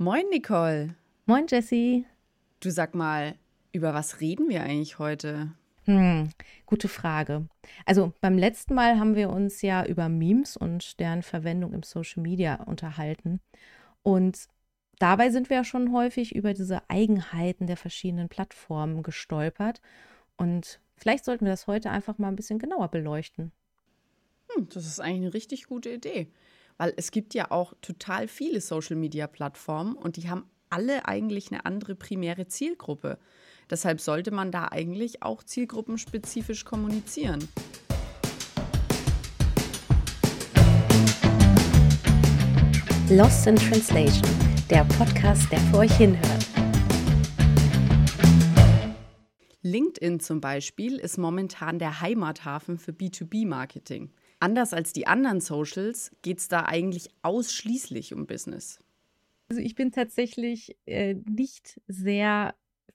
Moin, Nicole. Moin, Jessie. Du sag mal, über was reden wir eigentlich heute? Hm, gute Frage. Also beim letzten Mal haben wir uns ja über Memes und deren Verwendung im Social Media unterhalten. Und dabei sind wir ja schon häufig über diese Eigenheiten der verschiedenen Plattformen gestolpert. Und vielleicht sollten wir das heute einfach mal ein bisschen genauer beleuchten. Hm, das ist eigentlich eine richtig gute Idee. Weil es gibt ja auch total viele Social-Media-Plattformen und die haben alle eigentlich eine andere primäre Zielgruppe. Deshalb sollte man da eigentlich auch zielgruppenspezifisch kommunizieren. Lost in Translation, der Podcast, der für euch hinhört. LinkedIn zum Beispiel ist momentan der Heimathafen für B2B-Marketing. Anders als die anderen Socials geht es da eigentlich ausschließlich um Business. Also ich bin tatsächlich äh, nicht sehr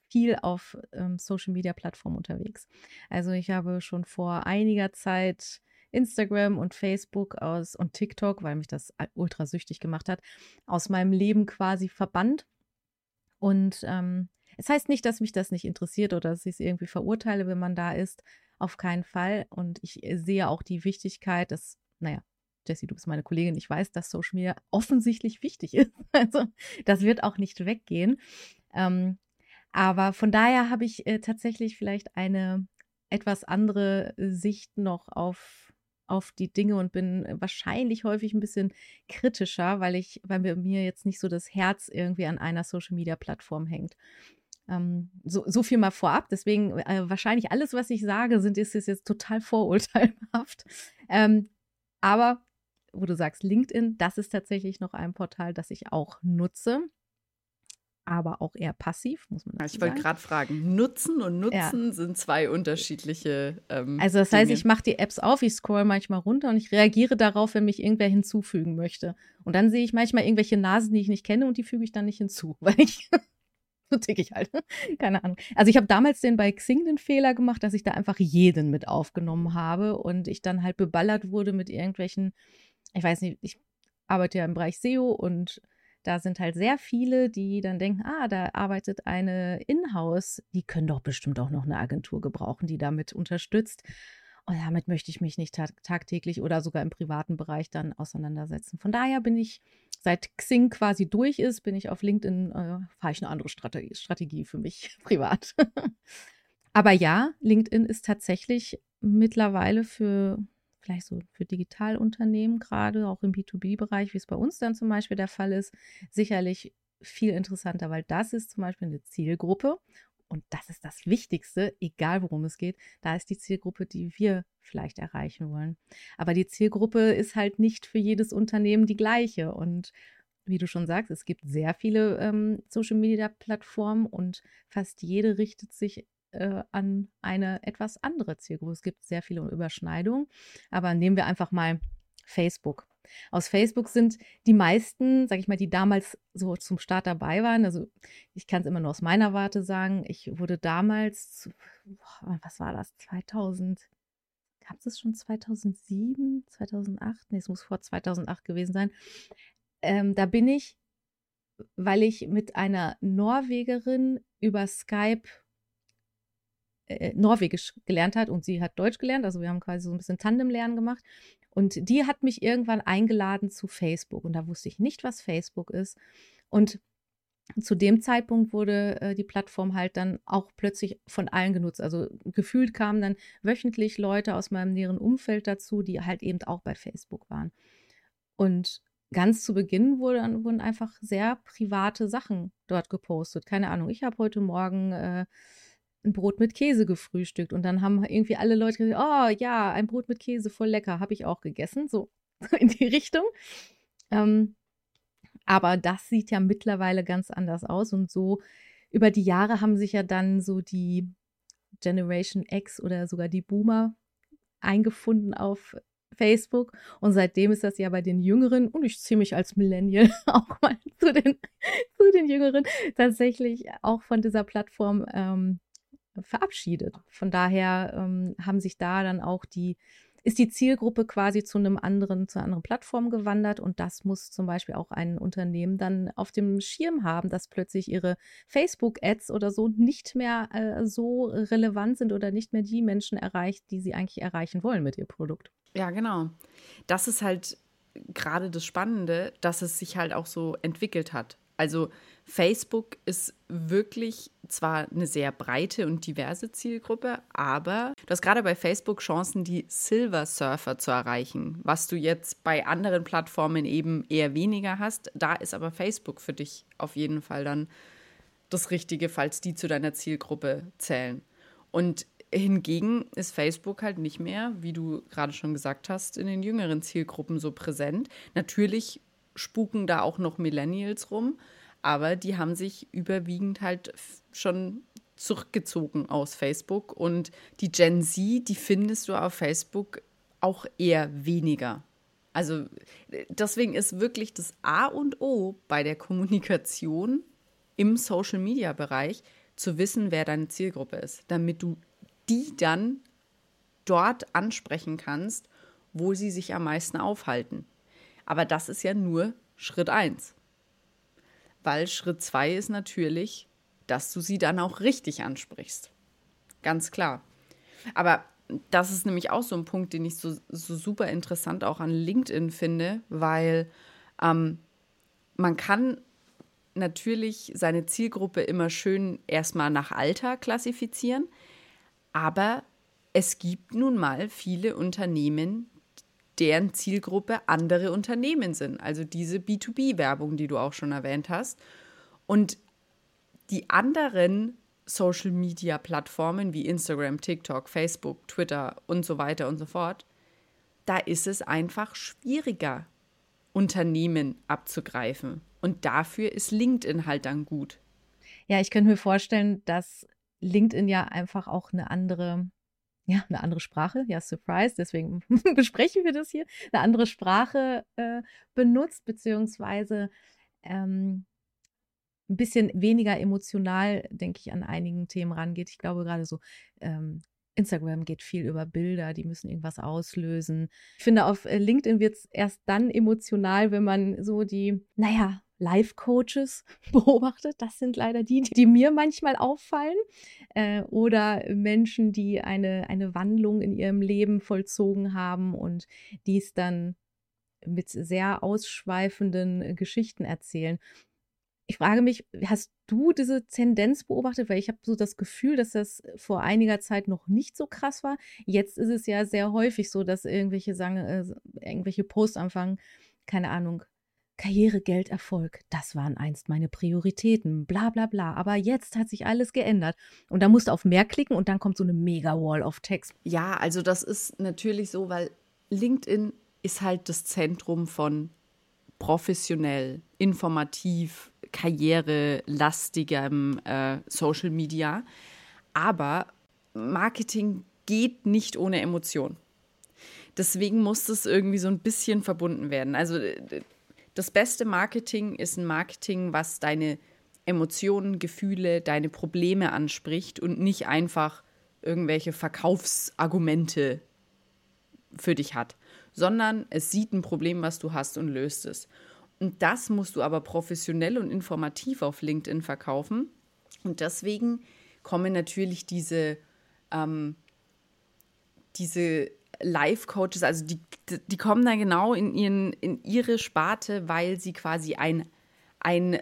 viel auf ähm, Social-Media-Plattformen unterwegs. Also ich habe schon vor einiger Zeit Instagram und Facebook aus und TikTok, weil mich das ultra süchtig gemacht hat, aus meinem Leben quasi verbannt. Und ähm, es heißt nicht, dass mich das nicht interessiert oder dass ich es irgendwie verurteile, wenn man da ist. Auf keinen Fall. Und ich äh, sehe auch die Wichtigkeit, dass, naja, Jessie, du bist meine Kollegin, ich weiß, dass Social Media offensichtlich wichtig ist. Also das wird auch nicht weggehen. Ähm, aber von daher habe ich äh, tatsächlich vielleicht eine etwas andere Sicht noch auf, auf die Dinge und bin wahrscheinlich häufig ein bisschen kritischer, weil ich, weil mir jetzt nicht so das Herz irgendwie an einer Social Media Plattform hängt. Ähm, so, so viel mal vorab. Deswegen äh, wahrscheinlich alles, was ich sage, sind ist, ist jetzt total vorurteilhaft. Ähm, aber wo du sagst LinkedIn, das ist tatsächlich noch ein Portal, das ich auch nutze. Aber auch eher passiv, muss man sagen. Ich wollte gerade fragen, Nutzen und Nutzen ja. sind zwei unterschiedliche. Ähm, also das heißt, ich mache die Apps auf, ich scroll manchmal runter und ich reagiere darauf, wenn mich irgendwer hinzufügen möchte. Und dann sehe ich manchmal irgendwelche Nasen, die ich nicht kenne und die füge ich dann nicht hinzu, weil ich so tick ich halt. Keine Ahnung. Also ich habe damals den bei Xing den Fehler gemacht, dass ich da einfach jeden mit aufgenommen habe und ich dann halt beballert wurde mit irgendwelchen, ich weiß nicht, ich arbeite ja im Bereich SEO und da sind halt sehr viele, die dann denken, ah, da arbeitet eine Inhouse, die können doch bestimmt auch noch eine Agentur gebrauchen, die damit unterstützt. Und damit möchte ich mich nicht tagtäglich oder sogar im privaten Bereich dann auseinandersetzen. Von daher bin ich, seit Xing quasi durch ist, bin ich auf LinkedIn, äh, fahre ich eine andere Strategie, Strategie für mich privat. Aber ja, LinkedIn ist tatsächlich mittlerweile für vielleicht so für Digitalunternehmen gerade, auch im B2B-Bereich, wie es bei uns dann zum Beispiel der Fall ist, sicherlich viel interessanter, weil das ist zum Beispiel eine Zielgruppe und das ist das Wichtigste, egal worum es geht. Da ist die Zielgruppe, die wir vielleicht erreichen wollen. Aber die Zielgruppe ist halt nicht für jedes Unternehmen die gleiche. Und wie du schon sagst, es gibt sehr viele ähm, Social-Media-Plattformen und fast jede richtet sich äh, an eine etwas andere Zielgruppe. Es gibt sehr viele Überschneidungen. Aber nehmen wir einfach mal Facebook. Aus Facebook sind die meisten, sag ich mal, die damals so zum Start dabei waren. Also ich kann es immer nur aus meiner Warte sagen. Ich wurde damals, was war das, 2000, gab es schon 2007, 2008? Nee, es muss vor 2008 gewesen sein. Ähm, da bin ich, weil ich mit einer Norwegerin über Skype äh, Norwegisch gelernt hat und sie hat Deutsch gelernt. Also wir haben quasi so ein bisschen Tandemlernen gemacht. Und die hat mich irgendwann eingeladen zu Facebook. Und da wusste ich nicht, was Facebook ist. Und zu dem Zeitpunkt wurde äh, die Plattform halt dann auch plötzlich von allen genutzt. Also gefühlt kamen dann wöchentlich Leute aus meinem näheren Umfeld dazu, die halt eben auch bei Facebook waren. Und ganz zu Beginn wurde, wurden einfach sehr private Sachen dort gepostet. Keine Ahnung, ich habe heute Morgen äh, ein Brot mit Käse gefrühstückt. Und dann haben irgendwie alle Leute gesagt, oh ja, ein Brot mit Käse, voll lecker, habe ich auch gegessen. So in die Richtung. Ähm, aber das sieht ja mittlerweile ganz anders aus. Und so über die Jahre haben sich ja dann so die Generation X oder sogar die Boomer eingefunden auf Facebook. Und seitdem ist das ja bei den Jüngeren, und ich ziehe mich als Millennial auch mal zu den, zu den Jüngeren, tatsächlich auch von dieser Plattform ähm, verabschiedet. Von daher ähm, haben sich da dann auch die ist die Zielgruppe quasi zu einem anderen, zu einer anderen Plattform gewandert und das muss zum Beispiel auch ein Unternehmen dann auf dem Schirm haben, dass plötzlich ihre Facebook-Ads oder so nicht mehr äh, so relevant sind oder nicht mehr die Menschen erreicht, die sie eigentlich erreichen wollen mit ihrem Produkt. Ja, genau. Das ist halt gerade das Spannende, dass es sich halt auch so entwickelt hat. Also Facebook ist wirklich zwar eine sehr breite und diverse Zielgruppe, aber du hast gerade bei Facebook Chancen, die Silver Surfer zu erreichen, was du jetzt bei anderen Plattformen eben eher weniger hast. Da ist aber Facebook für dich auf jeden Fall dann das Richtige, falls die zu deiner Zielgruppe zählen. Und hingegen ist Facebook halt nicht mehr, wie du gerade schon gesagt hast, in den jüngeren Zielgruppen so präsent. Natürlich spuken da auch noch Millennials rum, aber die haben sich überwiegend halt schon zurückgezogen aus Facebook und die Gen Z, die findest du auf Facebook auch eher weniger. Also deswegen ist wirklich das A und O bei der Kommunikation im Social-Media-Bereich zu wissen, wer deine Zielgruppe ist, damit du die dann dort ansprechen kannst, wo sie sich am meisten aufhalten. Aber das ist ja nur Schritt 1 weil Schritt zwei ist natürlich, dass du sie dann auch richtig ansprichst. Ganz klar. Aber das ist nämlich auch so ein Punkt, den ich so, so super interessant auch an LinkedIn finde, weil ähm, man kann natürlich seine Zielgruppe immer schön erstmal nach Alter klassifizieren, aber es gibt nun mal viele Unternehmen, deren Zielgruppe andere Unternehmen sind. Also diese B2B-Werbung, die du auch schon erwähnt hast. Und die anderen Social-Media-Plattformen wie Instagram, TikTok, Facebook, Twitter und so weiter und so fort, da ist es einfach schwieriger, Unternehmen abzugreifen. Und dafür ist LinkedIn halt dann gut. Ja, ich könnte mir vorstellen, dass LinkedIn ja einfach auch eine andere ja, eine andere Sprache, ja, Surprise, deswegen besprechen wir das hier, eine andere Sprache äh, benutzt, beziehungsweise ähm, ein bisschen weniger emotional, denke ich, an einigen Themen rangeht. Ich glaube gerade so, ähm, Instagram geht viel über Bilder, die müssen irgendwas auslösen. Ich finde, auf äh, LinkedIn wird es erst dann emotional, wenn man so die, naja, Life-Coaches beobachtet. Das sind leider die, die mir manchmal auffallen. Äh, oder Menschen, die eine, eine Wandlung in ihrem Leben vollzogen haben und dies dann mit sehr ausschweifenden Geschichten erzählen. Ich frage mich, hast du diese Tendenz beobachtet? Weil ich habe so das Gefühl, dass das vor einiger Zeit noch nicht so krass war. Jetzt ist es ja sehr häufig so, dass irgendwelche sagen, äh, irgendwelche Posts anfangen, keine Ahnung, Karriere, Geld, Erfolg, das waren einst meine Prioritäten, bla bla bla. Aber jetzt hat sich alles geändert. Und da musst du auf mehr klicken und dann kommt so eine Mega-Wall of Text. Ja, also das ist natürlich so, weil LinkedIn ist halt das Zentrum von professionell, informativ, karrierelastigem äh, Social Media. Aber Marketing geht nicht ohne Emotion. Deswegen muss das irgendwie so ein bisschen verbunden werden. Also das beste Marketing ist ein Marketing, was deine Emotionen, Gefühle, deine Probleme anspricht und nicht einfach irgendwelche Verkaufsargumente für dich hat, sondern es sieht ein Problem, was du hast und löst es. Und das musst du aber professionell und informativ auf LinkedIn verkaufen. Und deswegen kommen natürlich diese, ähm, diese Life-Coaches, also die, die kommen da genau in, ihren, in ihre Sparte, weil sie quasi ein, ein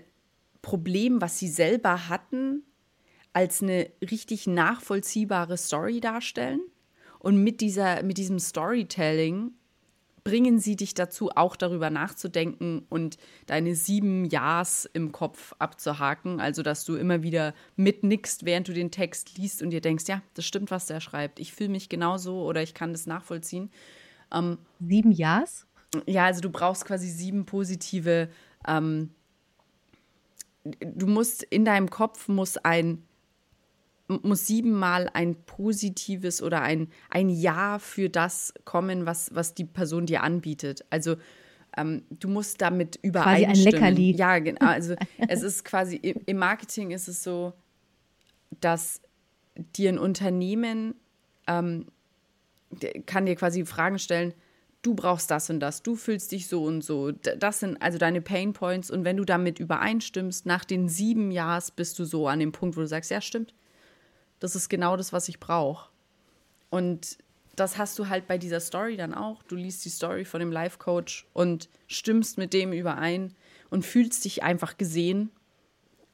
Problem, was sie selber hatten, als eine richtig nachvollziehbare Story darstellen. Und mit, dieser, mit diesem Storytelling bringen sie dich dazu, auch darüber nachzudenken und deine sieben Ja's im Kopf abzuhaken. Also, dass du immer wieder mitnickst, während du den Text liest und dir denkst, ja, das stimmt, was der schreibt. Ich fühle mich genauso oder ich kann das nachvollziehen. Ähm, sieben Ja's? Ja, also du brauchst quasi sieben positive. Ähm, du musst in deinem Kopf muss ein muss siebenmal ein positives oder ein, ein Ja für das kommen, was, was die Person dir anbietet. Also ähm, du musst damit übereinstimmen. Quasi ein Leckerli. Ja, genau. Also es ist quasi, im Marketing ist es so, dass dir ein Unternehmen ähm, kann dir quasi Fragen stellen, du brauchst das und das, du fühlst dich so und so. Das sind also deine Pain Points. Und wenn du damit übereinstimmst, nach den sieben Jahren bist du so an dem Punkt, wo du sagst, ja, stimmt. Das ist genau das, was ich brauche. Und das hast du halt bei dieser Story dann auch. Du liest die Story von dem Life-Coach und stimmst mit dem überein und fühlst dich einfach gesehen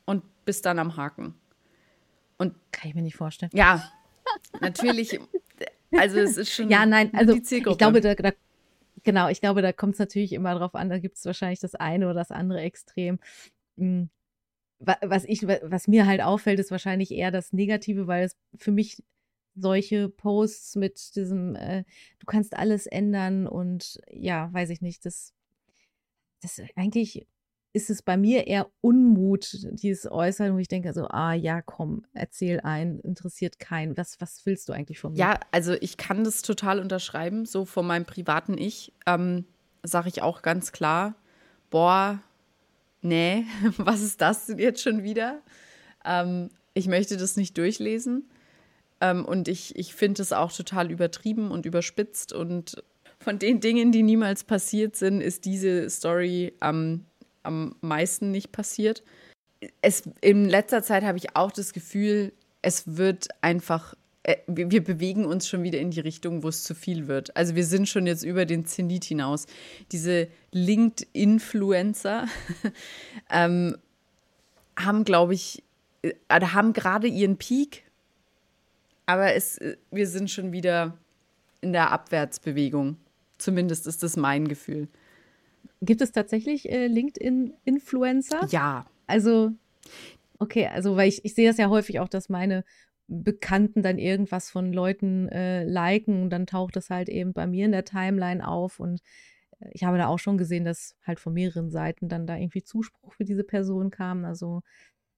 und bist dann am Haken. Und kann ich mir nicht vorstellen. Ja, natürlich. Also es ist schon ja, nein, also ich glaube, da, da Genau, ich glaube, da kommt es natürlich immer drauf an, da gibt es wahrscheinlich das eine oder das andere Extrem. Was ich, was mir halt auffällt, ist wahrscheinlich eher das Negative, weil es für mich solche Posts mit diesem, äh, du kannst alles ändern und ja, weiß ich nicht, das, das eigentlich ist es bei mir eher Unmut, dieses Äußern, wo ich denke so, ah ja, komm, erzähl ein, interessiert keinen. Was, was willst du eigentlich von mir? Ja, also ich kann das total unterschreiben, so von meinem privaten Ich ähm, sage ich auch ganz klar, boah, nee, was ist das denn jetzt schon wieder? Ähm, ich möchte das nicht durchlesen. Ähm, und ich, ich finde es auch total übertrieben und überspitzt. Und von den Dingen, die niemals passiert sind, ist diese Story am am meisten nicht passiert. Es, in letzter Zeit habe ich auch das Gefühl, es wird einfach, äh, wir, wir, bewegen uns schon wieder in die Richtung, wo es zu viel wird. Also wir sind schon jetzt über den Zenit hinaus. Diese Linked-Influencer ähm, haben, glaube ich, äh, haben gerade ihren Peak, aber es, äh, wir sind schon wieder in der Abwärtsbewegung. Zumindest ist das mein Gefühl. Gibt es tatsächlich äh, LinkedIn-Influencer? Ja. Also, okay, also, weil ich, ich sehe das ja häufig auch, dass meine Bekannten dann irgendwas von Leuten äh, liken und dann taucht das halt eben bei mir in der Timeline auf und äh, ich habe da auch schon gesehen, dass halt von mehreren Seiten dann da irgendwie Zuspruch für diese Person kam. Also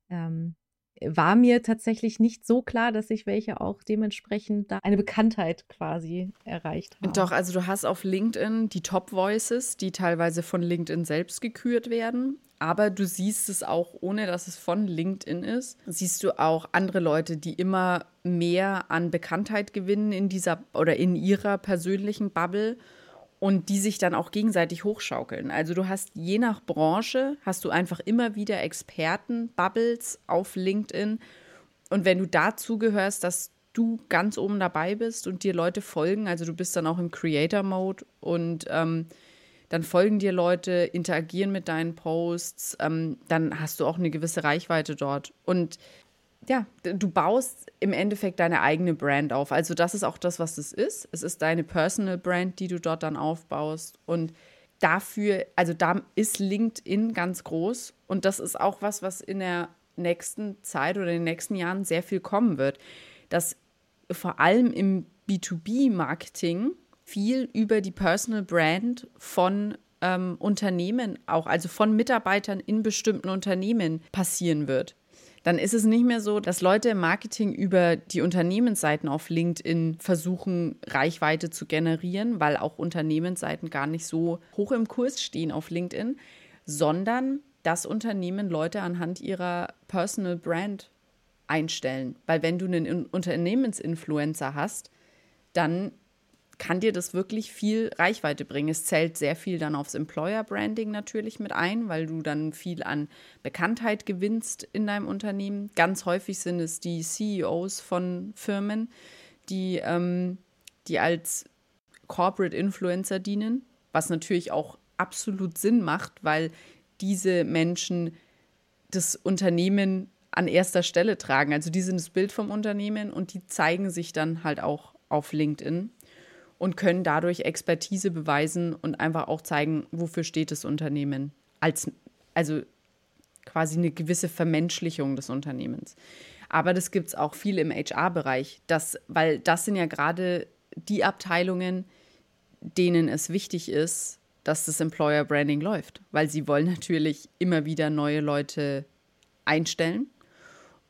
ähm, war mir tatsächlich nicht so klar, dass sich welche auch dementsprechend da eine Bekanntheit quasi erreicht haben. Doch, also du hast auf LinkedIn die Top Voices, die teilweise von LinkedIn selbst gekürt werden. Aber du siehst es auch, ohne dass es von LinkedIn ist, siehst du auch andere Leute, die immer mehr an Bekanntheit gewinnen in dieser oder in ihrer persönlichen Bubble und die sich dann auch gegenseitig hochschaukeln. Also du hast je nach Branche, hast du einfach immer wieder Experten-Bubbles auf LinkedIn. Und wenn du dazu gehörst, dass du ganz oben dabei bist und dir Leute folgen, also du bist dann auch im Creator-Mode und ähm, dann folgen dir Leute, interagieren mit deinen Posts, ähm, dann hast du auch eine gewisse Reichweite dort. Und ja, du baust im Endeffekt deine eigene Brand auf. Also das ist auch das, was es ist. Es ist deine Personal Brand, die du dort dann aufbaust. Und dafür, also da ist LinkedIn ganz groß. Und das ist auch was, was in der nächsten Zeit oder in den nächsten Jahren sehr viel kommen wird. Dass vor allem im B2B-Marketing viel über die Personal Brand von ähm, Unternehmen auch, also von Mitarbeitern in bestimmten Unternehmen passieren wird dann ist es nicht mehr so, dass Leute im Marketing über die Unternehmensseiten auf LinkedIn versuchen, Reichweite zu generieren, weil auch Unternehmensseiten gar nicht so hoch im Kurs stehen auf LinkedIn, sondern dass Unternehmen Leute anhand ihrer Personal Brand einstellen. Weil wenn du einen Unternehmensinfluencer hast, dann kann dir das wirklich viel Reichweite bringen. Es zählt sehr viel dann aufs Employer Branding natürlich mit ein, weil du dann viel an Bekanntheit gewinnst in deinem Unternehmen. Ganz häufig sind es die CEOs von Firmen, die, ähm, die als Corporate Influencer dienen, was natürlich auch absolut Sinn macht, weil diese Menschen das Unternehmen an erster Stelle tragen. Also die sind das Bild vom Unternehmen und die zeigen sich dann halt auch auf LinkedIn und können dadurch Expertise beweisen und einfach auch zeigen, wofür steht das Unternehmen. Als, also quasi eine gewisse Vermenschlichung des Unternehmens. Aber das gibt es auch viel im HR-Bereich, weil das sind ja gerade die Abteilungen, denen es wichtig ist, dass das Employer Branding läuft, weil sie wollen natürlich immer wieder neue Leute einstellen.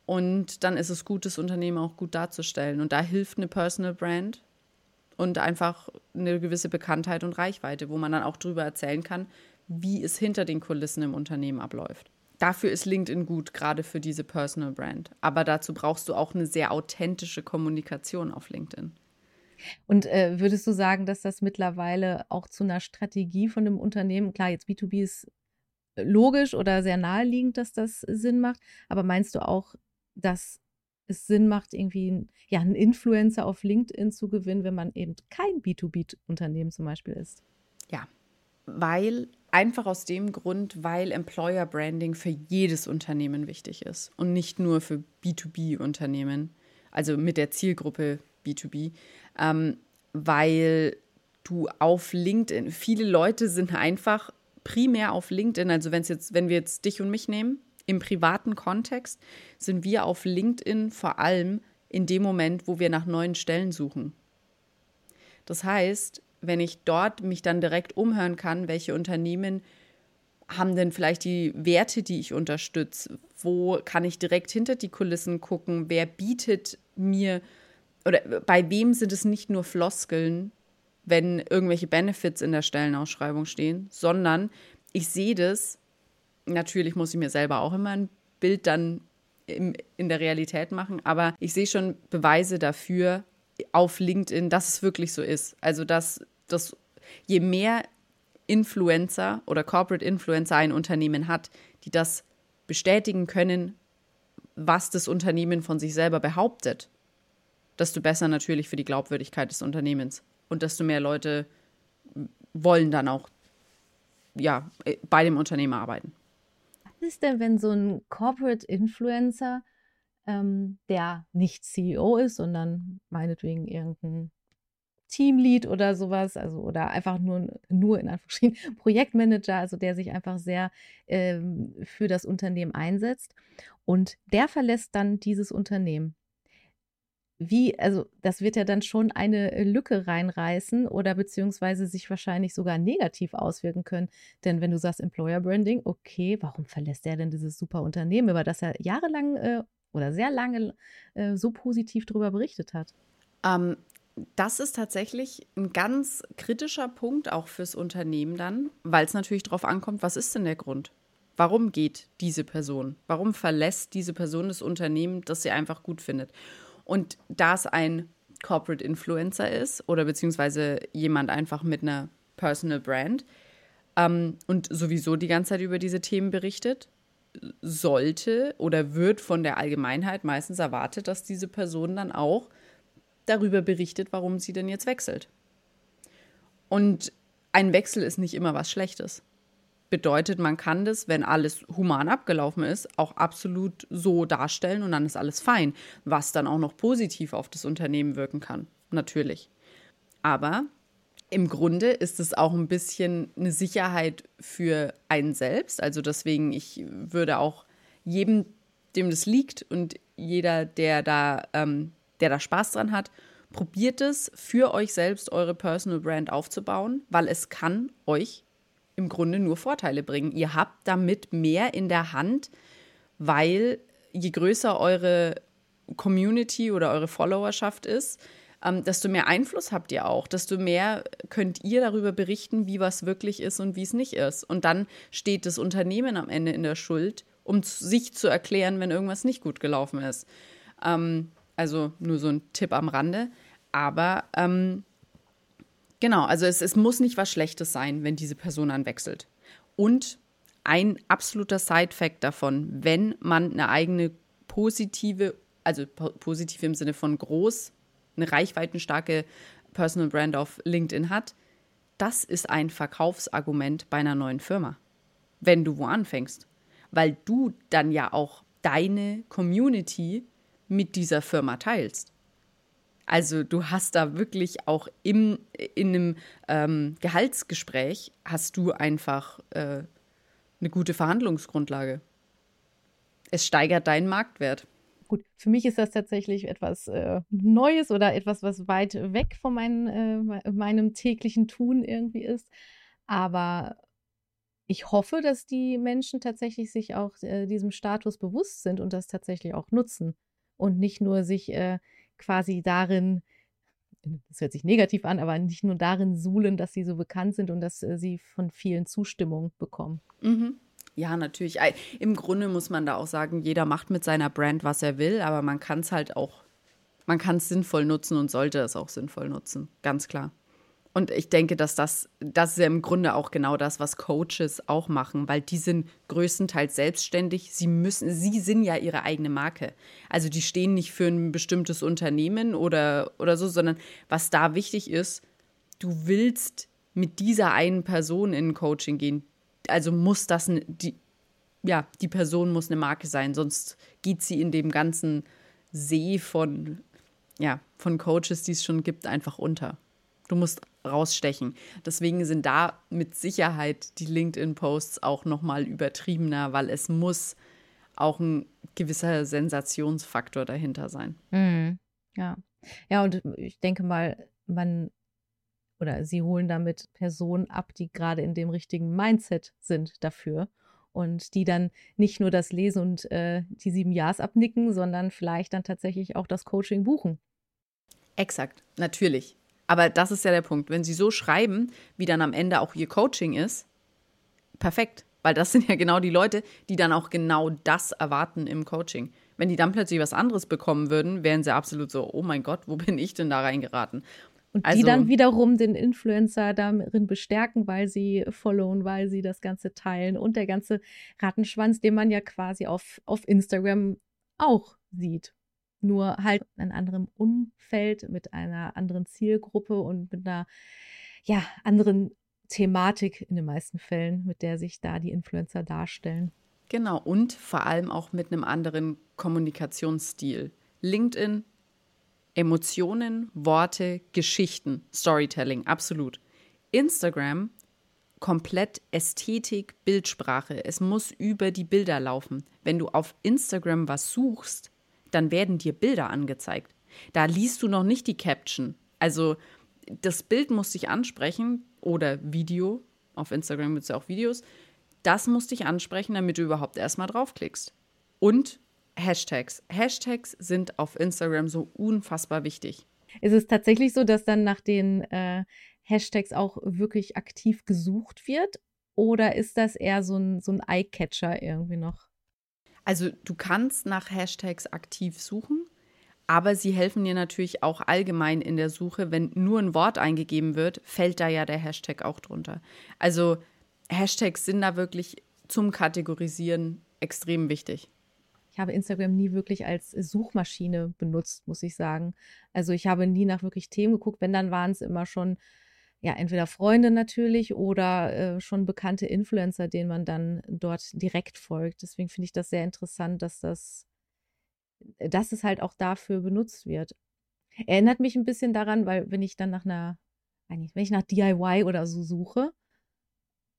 Und dann ist es gut, das Unternehmen auch gut darzustellen. Und da hilft eine Personal Brand und einfach eine gewisse Bekanntheit und Reichweite, wo man dann auch darüber erzählen kann, wie es hinter den Kulissen im Unternehmen abläuft. Dafür ist LinkedIn gut, gerade für diese Personal Brand. Aber dazu brauchst du auch eine sehr authentische Kommunikation auf LinkedIn. Und äh, würdest du sagen, dass das mittlerweile auch zu einer Strategie von einem Unternehmen, klar, jetzt B2B ist logisch oder sehr naheliegend, dass das Sinn macht, aber meinst du auch, dass es Sinn macht, irgendwie ja, einen Influencer auf LinkedIn zu gewinnen, wenn man eben kein B2B-Unternehmen zum Beispiel ist? Ja, weil einfach aus dem Grund, weil Employer Branding für jedes Unternehmen wichtig ist und nicht nur für B2B-Unternehmen, also mit der Zielgruppe B2B, ähm, weil du auf LinkedIn, viele Leute sind einfach primär auf LinkedIn, also wenn jetzt, wenn wir jetzt dich und mich nehmen, im privaten Kontext, sind wir auf LinkedIn vor allem in dem Moment, wo wir nach neuen Stellen suchen. Das heißt, wenn ich dort mich dann direkt umhören kann, welche Unternehmen haben denn vielleicht die Werte, die ich unterstütze? Wo kann ich direkt hinter die Kulissen gucken? Wer bietet mir oder bei wem sind es nicht nur Floskeln, wenn irgendwelche Benefits in der Stellenausschreibung stehen, sondern ich sehe das, natürlich muss ich mir selber auch immer ein Bild dann im, in der Realität machen, aber ich sehe schon Beweise dafür auf LinkedIn, dass es wirklich so ist. Also, dass, dass je mehr Influencer oder Corporate Influencer ein Unternehmen hat, die das bestätigen können, was das Unternehmen von sich selber behauptet, desto besser natürlich für die Glaubwürdigkeit des Unternehmens und desto mehr Leute wollen dann auch ja, bei dem Unternehmen arbeiten. Ist denn, wenn so ein Corporate Influencer, ähm, der nicht CEO ist, sondern meinetwegen irgendein Teamlead oder sowas, also oder einfach nur, nur in Anführungsstrichen Projektmanager, also der sich einfach sehr ähm, für das Unternehmen einsetzt und der verlässt dann dieses Unternehmen wie, also das wird ja dann schon eine äh, Lücke reinreißen oder beziehungsweise sich wahrscheinlich sogar negativ auswirken können. Denn wenn du sagst Employer Branding, okay, warum verlässt er denn dieses super Unternehmen, über das er jahrelang äh, oder sehr lange äh, so positiv darüber berichtet hat? Ähm, das ist tatsächlich ein ganz kritischer Punkt auch fürs Unternehmen dann, weil es natürlich darauf ankommt, was ist denn der Grund? Warum geht diese Person? Warum verlässt diese Person das Unternehmen, das sie einfach gut findet? Und da es ein Corporate Influencer ist oder beziehungsweise jemand einfach mit einer Personal Brand ähm, und sowieso die ganze Zeit über diese Themen berichtet, sollte oder wird von der Allgemeinheit meistens erwartet, dass diese Person dann auch darüber berichtet, warum sie denn jetzt wechselt. Und ein Wechsel ist nicht immer was Schlechtes. Bedeutet, man kann das, wenn alles human abgelaufen ist, auch absolut so darstellen und dann ist alles fein, was dann auch noch positiv auf das Unternehmen wirken kann, natürlich. Aber im Grunde ist es auch ein bisschen eine Sicherheit für einen selbst. Also deswegen, ich würde auch jedem, dem das liegt und jeder, der da, ähm, der da Spaß dran hat, probiert es für euch selbst, eure Personal Brand aufzubauen, weil es kann euch im Grunde nur Vorteile bringen. Ihr habt damit mehr in der Hand, weil je größer eure Community oder eure Followerschaft ist, ähm, desto mehr Einfluss habt ihr auch, desto mehr könnt ihr darüber berichten, wie was wirklich ist und wie es nicht ist. Und dann steht das Unternehmen am Ende in der Schuld, um sich zu erklären, wenn irgendwas nicht gut gelaufen ist. Ähm, also nur so ein Tipp am Rande. Aber ähm, Genau, also es, es muss nicht was Schlechtes sein, wenn diese Person dann wechselt. Und ein absoluter Side-Fact davon, wenn man eine eigene positive, also positiv im Sinne von groß, eine reichweitenstarke Personal Brand auf LinkedIn hat, das ist ein Verkaufsargument bei einer neuen Firma, wenn du wo anfängst. Weil du dann ja auch deine Community mit dieser Firma teilst. Also du hast da wirklich auch im, in einem ähm, Gehaltsgespräch hast du einfach äh, eine gute Verhandlungsgrundlage. Es steigert deinen Marktwert. Gut, für mich ist das tatsächlich etwas äh, Neues oder etwas, was weit weg von mein, äh, meinem täglichen Tun irgendwie ist. Aber ich hoffe, dass die Menschen tatsächlich sich auch äh, diesem Status bewusst sind und das tatsächlich auch nutzen und nicht nur sich äh, quasi darin, das hört sich negativ an, aber nicht nur darin suhlen, dass sie so bekannt sind und dass äh, sie von vielen Zustimmung bekommen. Mhm. Ja, natürlich. Im Grunde muss man da auch sagen, jeder macht mit seiner Brand, was er will, aber man kann es halt auch, man kann es sinnvoll nutzen und sollte es auch sinnvoll nutzen, ganz klar. Und ich denke, dass das, das ist ja im Grunde auch genau das, was Coaches auch machen, weil die sind größtenteils selbstständig. Sie müssen, sie sind ja ihre eigene Marke. Also die stehen nicht für ein bestimmtes Unternehmen oder, oder so, sondern was da wichtig ist, du willst mit dieser einen Person in ein Coaching gehen. Also muss das die, ja, die Person muss eine Marke sein, sonst geht sie in dem ganzen See von, ja, von Coaches, die es schon gibt, einfach unter. Du musst rausstechen. Deswegen sind da mit Sicherheit die LinkedIn-Posts auch noch mal übertriebener, weil es muss auch ein gewisser Sensationsfaktor dahinter sein. Mhm. Ja. Ja, und ich denke mal, man oder sie holen damit Personen ab, die gerade in dem richtigen Mindset sind dafür und die dann nicht nur das lesen und äh, die sieben Jahres abnicken, sondern vielleicht dann tatsächlich auch das Coaching buchen. Exakt, natürlich. Aber das ist ja der Punkt. Wenn sie so schreiben, wie dann am Ende auch ihr Coaching ist, perfekt. Weil das sind ja genau die Leute, die dann auch genau das erwarten im Coaching. Wenn die dann plötzlich was anderes bekommen würden, wären sie absolut so, oh mein Gott, wo bin ich denn da reingeraten? Und also, die dann wiederum den Influencer darin bestärken, weil sie followen, weil sie das Ganze teilen und der ganze Rattenschwanz, den man ja quasi auf, auf Instagram auch sieht nur halt in einem anderen Umfeld, mit einer anderen Zielgruppe und mit einer ja, anderen Thematik in den meisten Fällen, mit der sich da die Influencer darstellen. Genau, und vor allem auch mit einem anderen Kommunikationsstil. LinkedIn, Emotionen, Worte, Geschichten, Storytelling, absolut. Instagram, komplett Ästhetik, Bildsprache. Es muss über die Bilder laufen. Wenn du auf Instagram was suchst, dann werden dir Bilder angezeigt. Da liest du noch nicht die Caption. Also das Bild muss dich ansprechen oder Video. Auf Instagram gibt es ja auch Videos. Das muss dich ansprechen, damit du überhaupt erstmal draufklickst. Und Hashtags. Hashtags sind auf Instagram so unfassbar wichtig. Ist es tatsächlich so, dass dann nach den äh, Hashtags auch wirklich aktiv gesucht wird? Oder ist das eher so ein, so ein Eye-Catcher irgendwie noch? Also du kannst nach Hashtags aktiv suchen, aber sie helfen dir natürlich auch allgemein in der Suche. Wenn nur ein Wort eingegeben wird, fällt da ja der Hashtag auch drunter. Also Hashtags sind da wirklich zum Kategorisieren extrem wichtig. Ich habe Instagram nie wirklich als Suchmaschine benutzt, muss ich sagen. Also ich habe nie nach wirklich Themen geguckt. Wenn, dann waren es immer schon ja, entweder Freunde natürlich oder äh, schon bekannte Influencer, denen man dann dort direkt folgt. Deswegen finde ich das sehr interessant, dass das, äh, dass es halt auch dafür benutzt wird. Erinnert mich ein bisschen daran, weil wenn ich dann nach einer, wenn ich nach DIY oder so suche,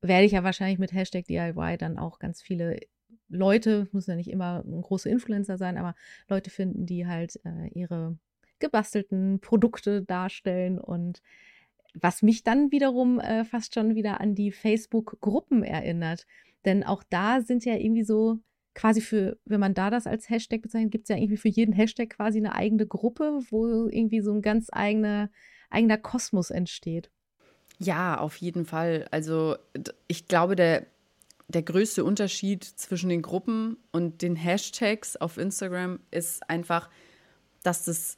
werde ich ja wahrscheinlich mit Hashtag DIY dann auch ganz viele Leute, muss ja nicht immer ein großer Influencer sein, aber Leute finden, die halt äh, ihre gebastelten Produkte darstellen und was mich dann wiederum äh, fast schon wieder an die Facebook-Gruppen erinnert. Denn auch da sind ja irgendwie so quasi für, wenn man da das als Hashtag bezeichnet, gibt es ja irgendwie für jeden Hashtag quasi eine eigene Gruppe, wo irgendwie so ein ganz eigener, eigener Kosmos entsteht. Ja, auf jeden Fall. Also ich glaube, der, der größte Unterschied zwischen den Gruppen und den Hashtags auf Instagram ist einfach, dass das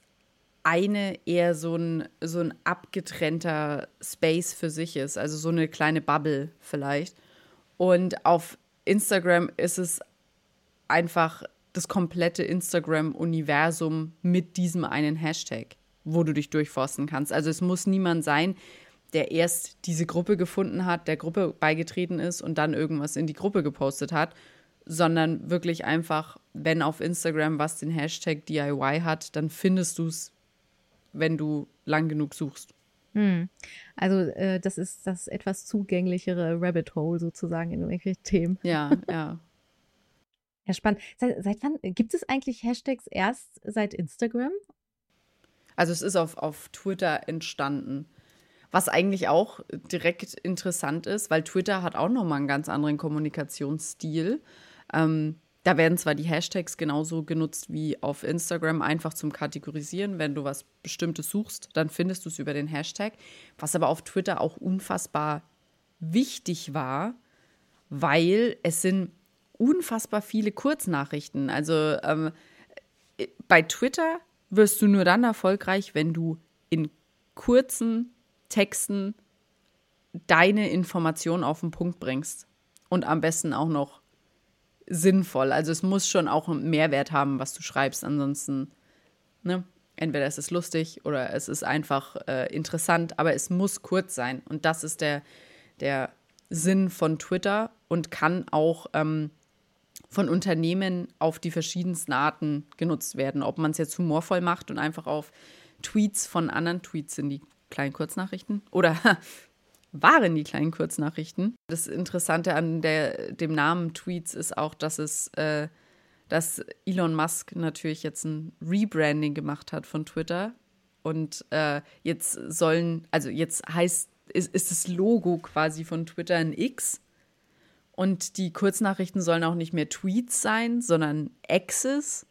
eine eher so ein, so ein abgetrennter Space für sich ist, also so eine kleine Bubble vielleicht. Und auf Instagram ist es einfach das komplette Instagram-Universum mit diesem einen Hashtag, wo du dich durchforsten kannst. Also es muss niemand sein, der erst diese Gruppe gefunden hat, der Gruppe beigetreten ist und dann irgendwas in die Gruppe gepostet hat, sondern wirklich einfach, wenn auf Instagram was den Hashtag DIY hat, dann findest du es wenn du lang genug suchst. Hm. Also äh, das ist das etwas zugänglichere Rabbit Hole sozusagen in irgendwelche Themen. Ja, ja. Ja, spannend. Seit, seit wann gibt es eigentlich Hashtags erst seit Instagram? Also es ist auf, auf Twitter entstanden. Was eigentlich auch direkt interessant ist, weil Twitter hat auch nochmal einen ganz anderen Kommunikationsstil. Ähm, da werden zwar die Hashtags genauso genutzt wie auf Instagram, einfach zum Kategorisieren. Wenn du was Bestimmtes suchst, dann findest du es über den Hashtag. Was aber auf Twitter auch unfassbar wichtig war, weil es sind unfassbar viele Kurznachrichten. Also ähm, bei Twitter wirst du nur dann erfolgreich, wenn du in kurzen Texten deine Information auf den Punkt bringst. Und am besten auch noch sinnvoll. Also es muss schon auch einen Mehrwert haben, was du schreibst. Ansonsten, ne? Entweder es ist lustig oder es ist einfach äh, interessant, aber es muss kurz sein. Und das ist der, der Sinn von Twitter und kann auch ähm, von Unternehmen auf die verschiedensten Arten genutzt werden. Ob man es jetzt humorvoll macht und einfach auf Tweets von anderen Tweets in die kleinen Kurznachrichten oder waren die kleinen Kurznachrichten. Das Interessante an der, dem Namen Tweets ist auch, dass es, äh, dass Elon Musk natürlich jetzt ein Rebranding gemacht hat von Twitter. Und äh, jetzt sollen, also jetzt heißt, ist, ist das Logo quasi von Twitter ein X. Und die Kurznachrichten sollen auch nicht mehr Tweets sein, sondern X's.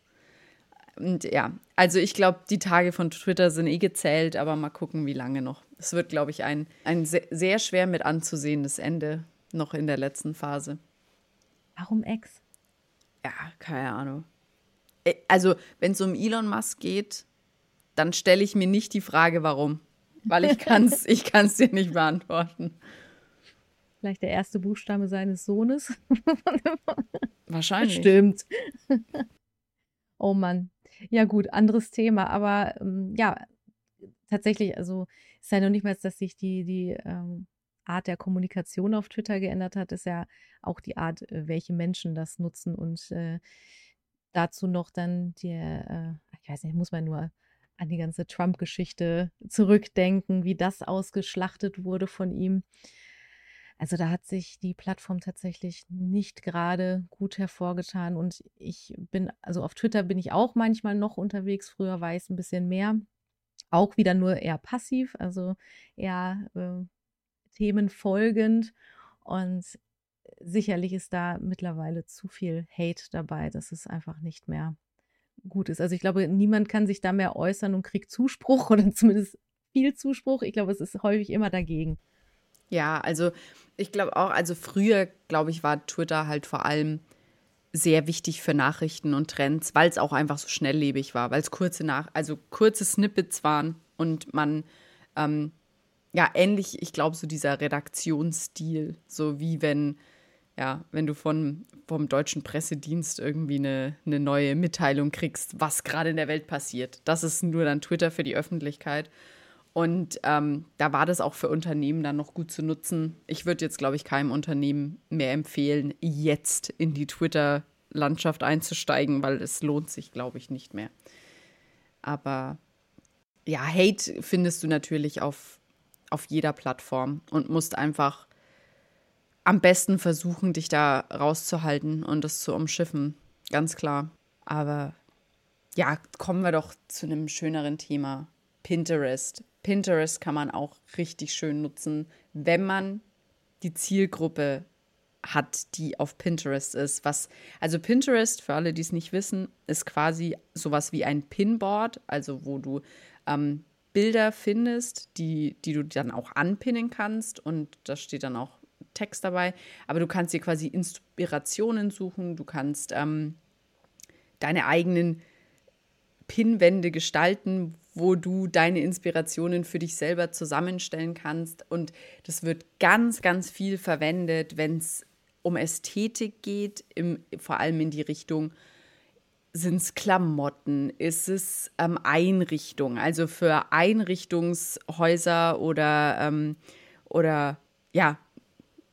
Und ja, also ich glaube, die Tage von Twitter sind eh gezählt, aber mal gucken, wie lange noch. Es wird, glaube ich, ein, ein sehr, sehr schwer mit anzusehendes Ende noch in der letzten Phase. Warum Ex? Ja, keine Ahnung. Äh, also, wenn es um Elon Musk geht, dann stelle ich mir nicht die Frage, warum. Weil ich kann es ich kann's dir nicht beantworten. Vielleicht der erste Buchstabe seines Sohnes. Wahrscheinlich. Stimmt. oh Mann. Ja, gut, anderes Thema. Aber ähm, ja, tatsächlich, also ist ja noch nicht mal, dass sich die, die ähm, Art der Kommunikation auf Twitter geändert hat, ist ja auch die Art, äh, welche Menschen das nutzen. Und äh, dazu noch dann der, äh, ich weiß nicht, muss man nur an die ganze Trump-Geschichte zurückdenken, wie das ausgeschlachtet wurde von ihm. Also da hat sich die Plattform tatsächlich nicht gerade gut hervorgetan. Und ich bin, also auf Twitter bin ich auch manchmal noch unterwegs. Früher war ich ein bisschen mehr. Auch wieder nur eher passiv, also eher äh, themenfolgend. Und sicherlich ist da mittlerweile zu viel Hate dabei, dass es einfach nicht mehr gut ist. Also ich glaube, niemand kann sich da mehr äußern und kriegt Zuspruch oder zumindest viel Zuspruch. Ich glaube, es ist häufig immer dagegen. Ja, also ich glaube auch, also früher, glaube ich, war Twitter halt vor allem sehr wichtig für Nachrichten und Trends, weil es auch einfach so schnelllebig war, weil es kurze nach, also kurze Snippets waren und man ähm, ja ähnlich, ich glaube, so dieser Redaktionsstil, so wie wenn ja, wenn du von, vom deutschen Pressedienst irgendwie eine, eine neue Mitteilung kriegst, was gerade in der Welt passiert. Das ist nur dann Twitter für die Öffentlichkeit. Und ähm, da war das auch für Unternehmen dann noch gut zu nutzen. Ich würde jetzt, glaube ich, keinem Unternehmen mehr empfehlen, jetzt in die Twitter-Landschaft einzusteigen, weil es lohnt sich, glaube ich, nicht mehr. Aber ja, Hate findest du natürlich auf, auf jeder Plattform und musst einfach am besten versuchen, dich da rauszuhalten und das zu umschiffen. Ganz klar. Aber ja, kommen wir doch zu einem schöneren Thema. Pinterest. Pinterest kann man auch richtig schön nutzen, wenn man die Zielgruppe hat, die auf Pinterest ist. Was, also Pinterest, für alle, die es nicht wissen, ist quasi sowas wie ein Pinboard, also wo du ähm, Bilder findest, die, die du dann auch anpinnen kannst und da steht dann auch Text dabei. Aber du kannst dir quasi Inspirationen suchen, du kannst ähm, deine eigenen Pinwände gestalten, wo du deine Inspirationen für dich selber zusammenstellen kannst. Und das wird ganz, ganz viel verwendet, wenn es um Ästhetik geht, im, vor allem in die Richtung, sind es Klamotten, ist es ähm, Einrichtung, also für Einrichtungshäuser oder, ähm, oder ja,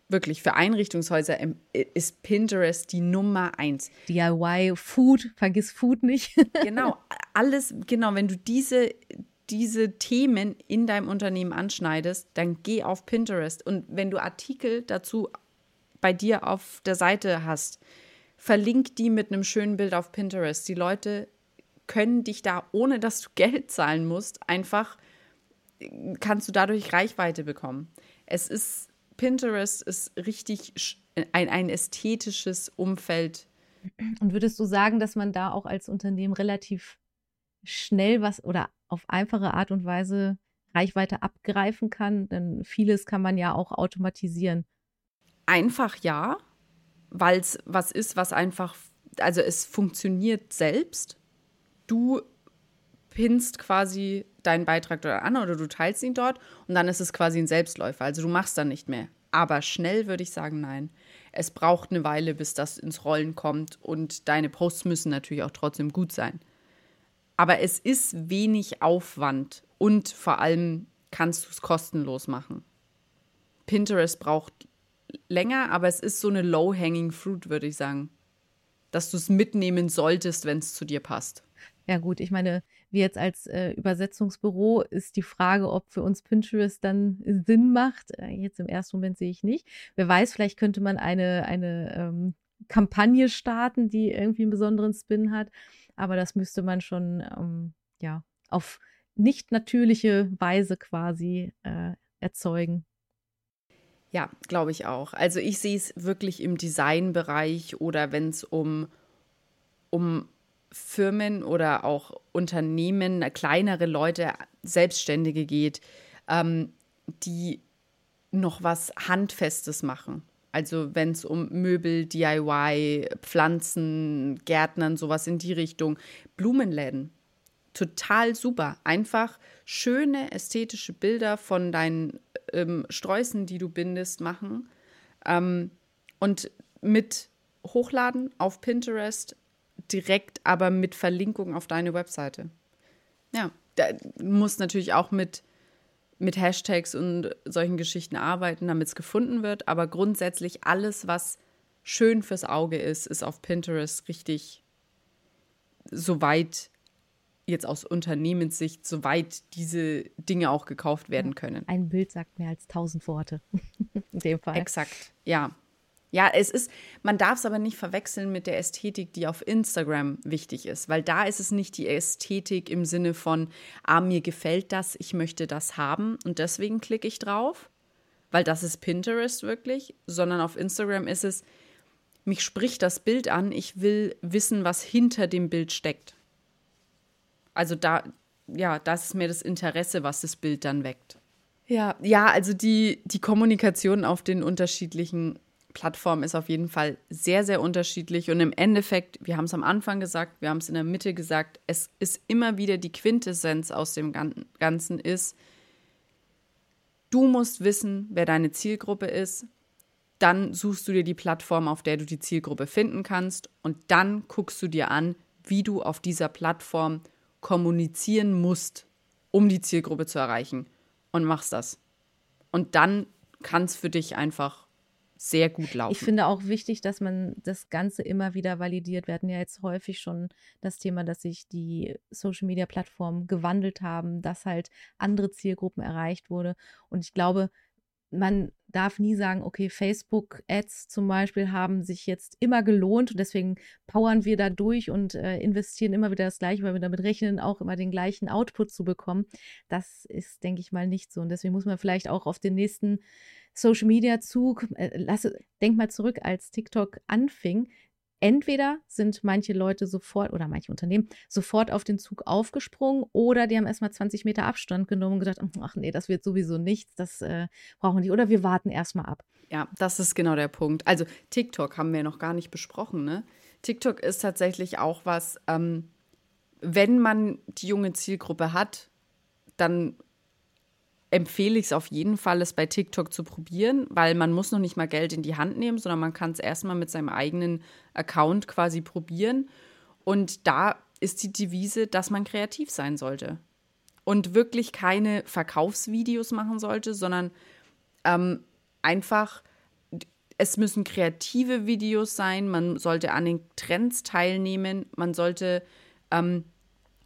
wirklich für Einrichtungshäuser ist Pinterest die Nummer eins. DIY, Food, vergiss Food nicht. genau, alles, genau, wenn du diese, diese Themen in deinem Unternehmen anschneidest, dann geh auf Pinterest. Und wenn du Artikel dazu bei dir auf der Seite hast, verlink die mit einem schönen Bild auf Pinterest. Die Leute können dich da, ohne dass du Geld zahlen musst, einfach kannst du dadurch Reichweite bekommen. Es ist Pinterest ist richtig ein, ein ästhetisches Umfeld. Und würdest du sagen, dass man da auch als Unternehmen relativ schnell was oder auf einfache Art und Weise Reichweite abgreifen kann? Denn vieles kann man ja auch automatisieren. Einfach ja, weil es was ist, was einfach, also es funktioniert selbst. Du pinnst quasi deinen Beitrag dort an oder du teilst ihn dort und dann ist es quasi ein Selbstläufer. Also du machst dann nicht mehr. Aber schnell würde ich sagen, nein. Es braucht eine Weile, bis das ins Rollen kommt und deine Posts müssen natürlich auch trotzdem gut sein. Aber es ist wenig Aufwand und vor allem kannst du es kostenlos machen. Pinterest braucht länger, aber es ist so eine low-hanging fruit, würde ich sagen. Dass du es mitnehmen solltest, wenn es zu dir passt. Ja, gut, ich meine, wir jetzt als äh, Übersetzungsbüro ist die Frage, ob für uns Pinterest dann Sinn macht. Äh, jetzt im ersten Moment sehe ich nicht. Wer weiß, vielleicht könnte man eine, eine ähm, Kampagne starten, die irgendwie einen besonderen Spin hat. Aber das müsste man schon ähm, ja, auf nicht natürliche Weise quasi äh, erzeugen. Ja, glaube ich auch. Also ich sehe es wirklich im Designbereich oder wenn es um, um Firmen oder auch Unternehmen, kleinere Leute, Selbstständige geht, ähm, die noch was Handfestes machen. Also wenn es um Möbel, DIY, Pflanzen, Gärtnern, sowas in die Richtung, Blumenläden. Total super. Einfach schöne ästhetische Bilder von deinen ähm, Sträußen, die du bindest, machen. Ähm, und mit hochladen auf Pinterest, direkt aber mit Verlinkung auf deine Webseite. Ja, da muss natürlich auch mit, mit Hashtags und solchen Geschichten arbeiten, damit es gefunden wird. Aber grundsätzlich alles, was schön fürs Auge ist, ist auf Pinterest richtig soweit jetzt aus Unternehmenssicht, soweit diese Dinge auch gekauft werden können. Ein Bild sagt mehr als tausend Worte. In dem Fall. Exakt, ja. Ja, es ist, man darf es aber nicht verwechseln mit der Ästhetik, die auf Instagram wichtig ist, weil da ist es nicht die Ästhetik im Sinne von, ah, mir gefällt das, ich möchte das haben und deswegen klicke ich drauf, weil das ist Pinterest wirklich, sondern auf Instagram ist es, mich spricht das Bild an, ich will wissen, was hinter dem Bild steckt. Also da, ja, das ist mir das Interesse, was das Bild dann weckt. Ja, ja, also die, die Kommunikation auf den unterschiedlichen Plattformen ist auf jeden Fall sehr, sehr unterschiedlich. Und im Endeffekt, wir haben es am Anfang gesagt, wir haben es in der Mitte gesagt, es ist immer wieder die Quintessenz aus dem Ganzen ist, du musst wissen, wer deine Zielgruppe ist. Dann suchst du dir die Plattform, auf der du die Zielgruppe finden kannst. Und dann guckst du dir an, wie du auf dieser Plattform kommunizieren musst, um die Zielgruppe zu erreichen. Und machst das. Und dann kann es für dich einfach sehr gut laufen. Ich finde auch wichtig, dass man das Ganze immer wieder validiert. Wir hatten ja jetzt häufig schon das Thema, dass sich die Social-Media-Plattformen gewandelt haben, dass halt andere Zielgruppen erreicht wurde. Und ich glaube, man darf nie sagen, okay, Facebook-Ads zum Beispiel haben sich jetzt immer gelohnt und deswegen powern wir da durch und äh, investieren immer wieder das Gleiche, weil wir damit rechnen, auch immer den gleichen Output zu bekommen. Das ist, denke ich mal, nicht so. Und deswegen muss man vielleicht auch auf den nächsten Social-Media-Zug, äh, denk mal zurück, als TikTok anfing, entweder sind manche Leute sofort oder manche Unternehmen sofort auf den Zug aufgesprungen oder die haben erstmal 20 Meter Abstand genommen und gesagt, ach nee, das wird sowieso nichts, das äh, brauchen nicht. Oder wir warten erstmal ab. Ja, das ist genau der Punkt. Also TikTok haben wir noch gar nicht besprochen, ne? TikTok ist tatsächlich auch was, ähm, wenn man die junge Zielgruppe hat, dann empfehle ich es auf jeden Fall, es bei TikTok zu probieren, weil man muss noch nicht mal Geld in die Hand nehmen, sondern man kann es erstmal mit seinem eigenen Account quasi probieren. Und da ist die Devise, dass man kreativ sein sollte. Und wirklich keine Verkaufsvideos machen sollte, sondern ähm, einfach, es müssen kreative Videos sein, man sollte an den Trends teilnehmen, man sollte ähm,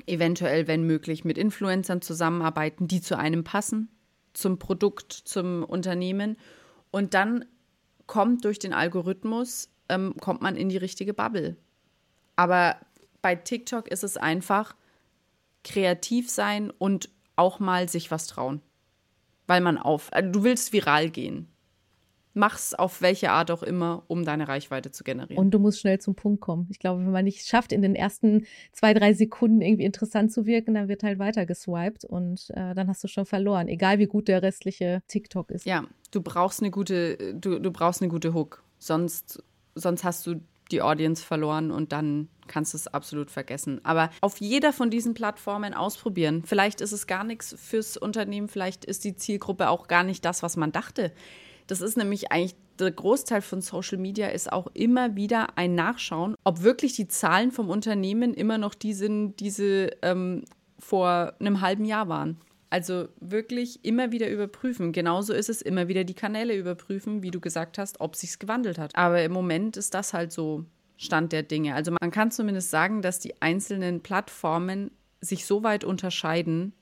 eventuell, wenn möglich, mit Influencern zusammenarbeiten, die zu einem passen, zum Produkt, zum Unternehmen. Und dann kommt durch den Algorithmus, ähm, kommt man in die richtige Bubble. Aber bei TikTok ist es einfach kreativ sein und auch mal sich was trauen. Weil man auf, also du willst viral gehen mach's auf welche Art auch immer, um deine Reichweite zu generieren. Und du musst schnell zum Punkt kommen. Ich glaube, wenn man nicht schafft, in den ersten zwei, drei Sekunden irgendwie interessant zu wirken, dann wird halt weiter geswiped und äh, dann hast du schon verloren, egal wie gut der restliche TikTok ist. Ja, du brauchst eine gute, du, du brauchst eine gute Hook. Sonst, sonst hast du die Audience verloren und dann kannst du es absolut vergessen. Aber auf jeder von diesen Plattformen ausprobieren. Vielleicht ist es gar nichts fürs Unternehmen, vielleicht ist die Zielgruppe auch gar nicht das, was man dachte. Das ist nämlich eigentlich der Großteil von Social Media ist auch immer wieder ein Nachschauen, ob wirklich die Zahlen vom Unternehmen immer noch die sind, die sie ähm, vor einem halben Jahr waren. Also wirklich immer wieder überprüfen. Genauso ist es immer wieder die Kanäle überprüfen, wie du gesagt hast, ob sich's gewandelt hat. Aber im Moment ist das halt so Stand der Dinge. Also man kann zumindest sagen, dass die einzelnen Plattformen sich so weit unterscheiden,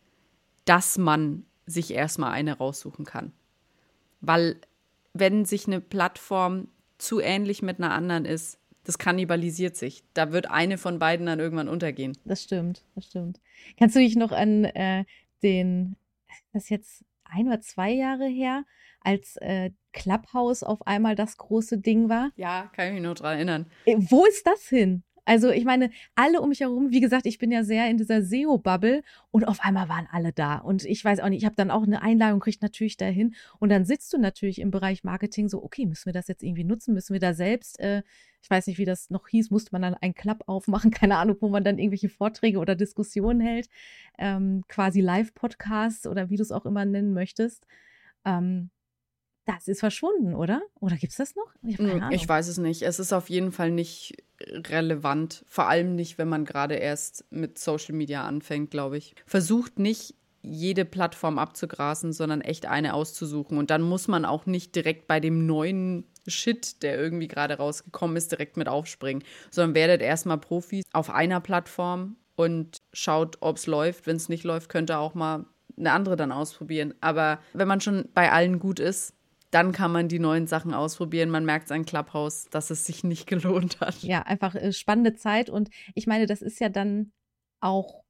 dass man sich erstmal eine raussuchen kann. Weil wenn sich eine Plattform zu ähnlich mit einer anderen ist, das kannibalisiert sich. Da wird eine von beiden dann irgendwann untergehen. Das stimmt, das stimmt. Kannst du dich noch an äh, den, das ist jetzt ein oder zwei Jahre her, als äh, Clubhouse auf einmal das große Ding war? Ja, kann ich mich noch dran erinnern. Äh, wo ist das hin? Also ich meine, alle um mich herum, wie gesagt, ich bin ja sehr in dieser SEO-Bubble und auf einmal waren alle da. Und ich weiß auch nicht, ich habe dann auch eine Einladung, kriegt natürlich dahin. Und dann sitzt du natürlich im Bereich Marketing so, okay, müssen wir das jetzt irgendwie nutzen? Müssen wir da selbst, äh, ich weiß nicht, wie das noch hieß, musste man dann einen Club aufmachen, keine Ahnung, wo man dann irgendwelche Vorträge oder Diskussionen hält, ähm, quasi Live-Podcasts oder wie du es auch immer nennen möchtest. Ähm, das ist verschwunden, oder? Oder gibt es das noch? Ich, hm, ich, weiß es nicht. Es ist auf jeden Fall nicht relevant. Vor allem nicht, wenn man gerade erst mit Social Media anfängt, glaube ich. Versucht nicht, jede Plattform abzugrasen, sondern echt eine auszusuchen. Und dann muss man auch nicht direkt bei dem neuen Shit, der irgendwie gerade rausgekommen ist, direkt mit aufspringen, sondern werdet erstmal Profis auf einer Plattform und schaut, ob es läuft. Wenn es nicht läuft, könnt ihr auch mal eine andere dann ausprobieren. Aber wenn man schon bei allen gut ist, dann kann man die neuen Sachen ausprobieren. Man merkt es an Clubhouse, dass es sich nicht gelohnt hat. Ja, einfach äh, spannende Zeit. Und ich meine, das ist ja dann auch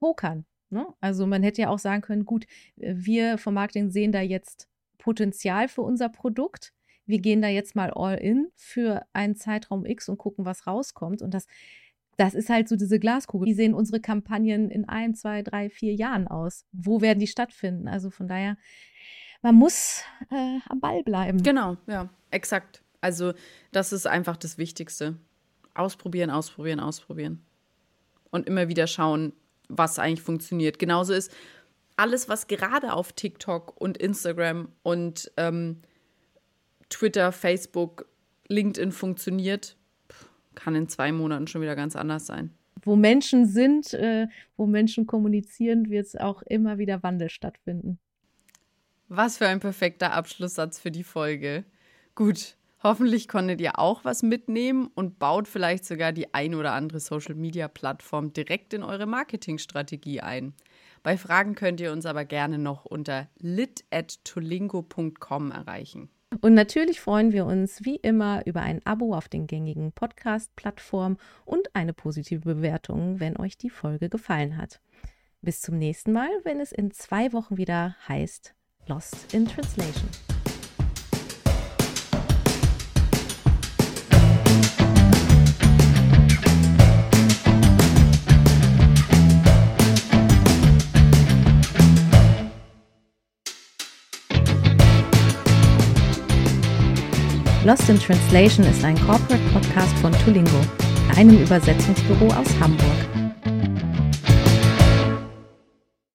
Pokern. Ne? Also man hätte ja auch sagen können, gut, wir vom Marketing sehen da jetzt Potenzial für unser Produkt. Wir gehen da jetzt mal all in für einen Zeitraum X und gucken, was rauskommt. Und das, das ist halt so diese Glaskugel. Wie sehen unsere Kampagnen in ein, zwei, drei, vier Jahren aus? Wo werden die stattfinden? Also von daher man muss äh, am Ball bleiben. Genau, ja, exakt. Also das ist einfach das Wichtigste. Ausprobieren, ausprobieren, ausprobieren. Und immer wieder schauen, was eigentlich funktioniert. Genauso ist alles, was gerade auf TikTok und Instagram und ähm, Twitter, Facebook, LinkedIn funktioniert, kann in zwei Monaten schon wieder ganz anders sein. Wo Menschen sind, äh, wo Menschen kommunizieren, wird es auch immer wieder Wandel stattfinden. Was für ein perfekter Abschlusssatz für die Folge. Gut, hoffentlich konntet ihr auch was mitnehmen und baut vielleicht sogar die ein oder andere Social-Media-Plattform direkt in eure Marketingstrategie ein. Bei Fragen könnt ihr uns aber gerne noch unter lit.tolingo.com erreichen. Und natürlich freuen wir uns wie immer über ein Abo auf den gängigen Podcast-Plattformen und eine positive Bewertung, wenn euch die Folge gefallen hat. Bis zum nächsten Mal, wenn es in zwei Wochen wieder heißt Lost in Translation. Lost in Translation ist ein Corporate Podcast von Tulingo, einem Übersetzungsbüro aus Hamburg.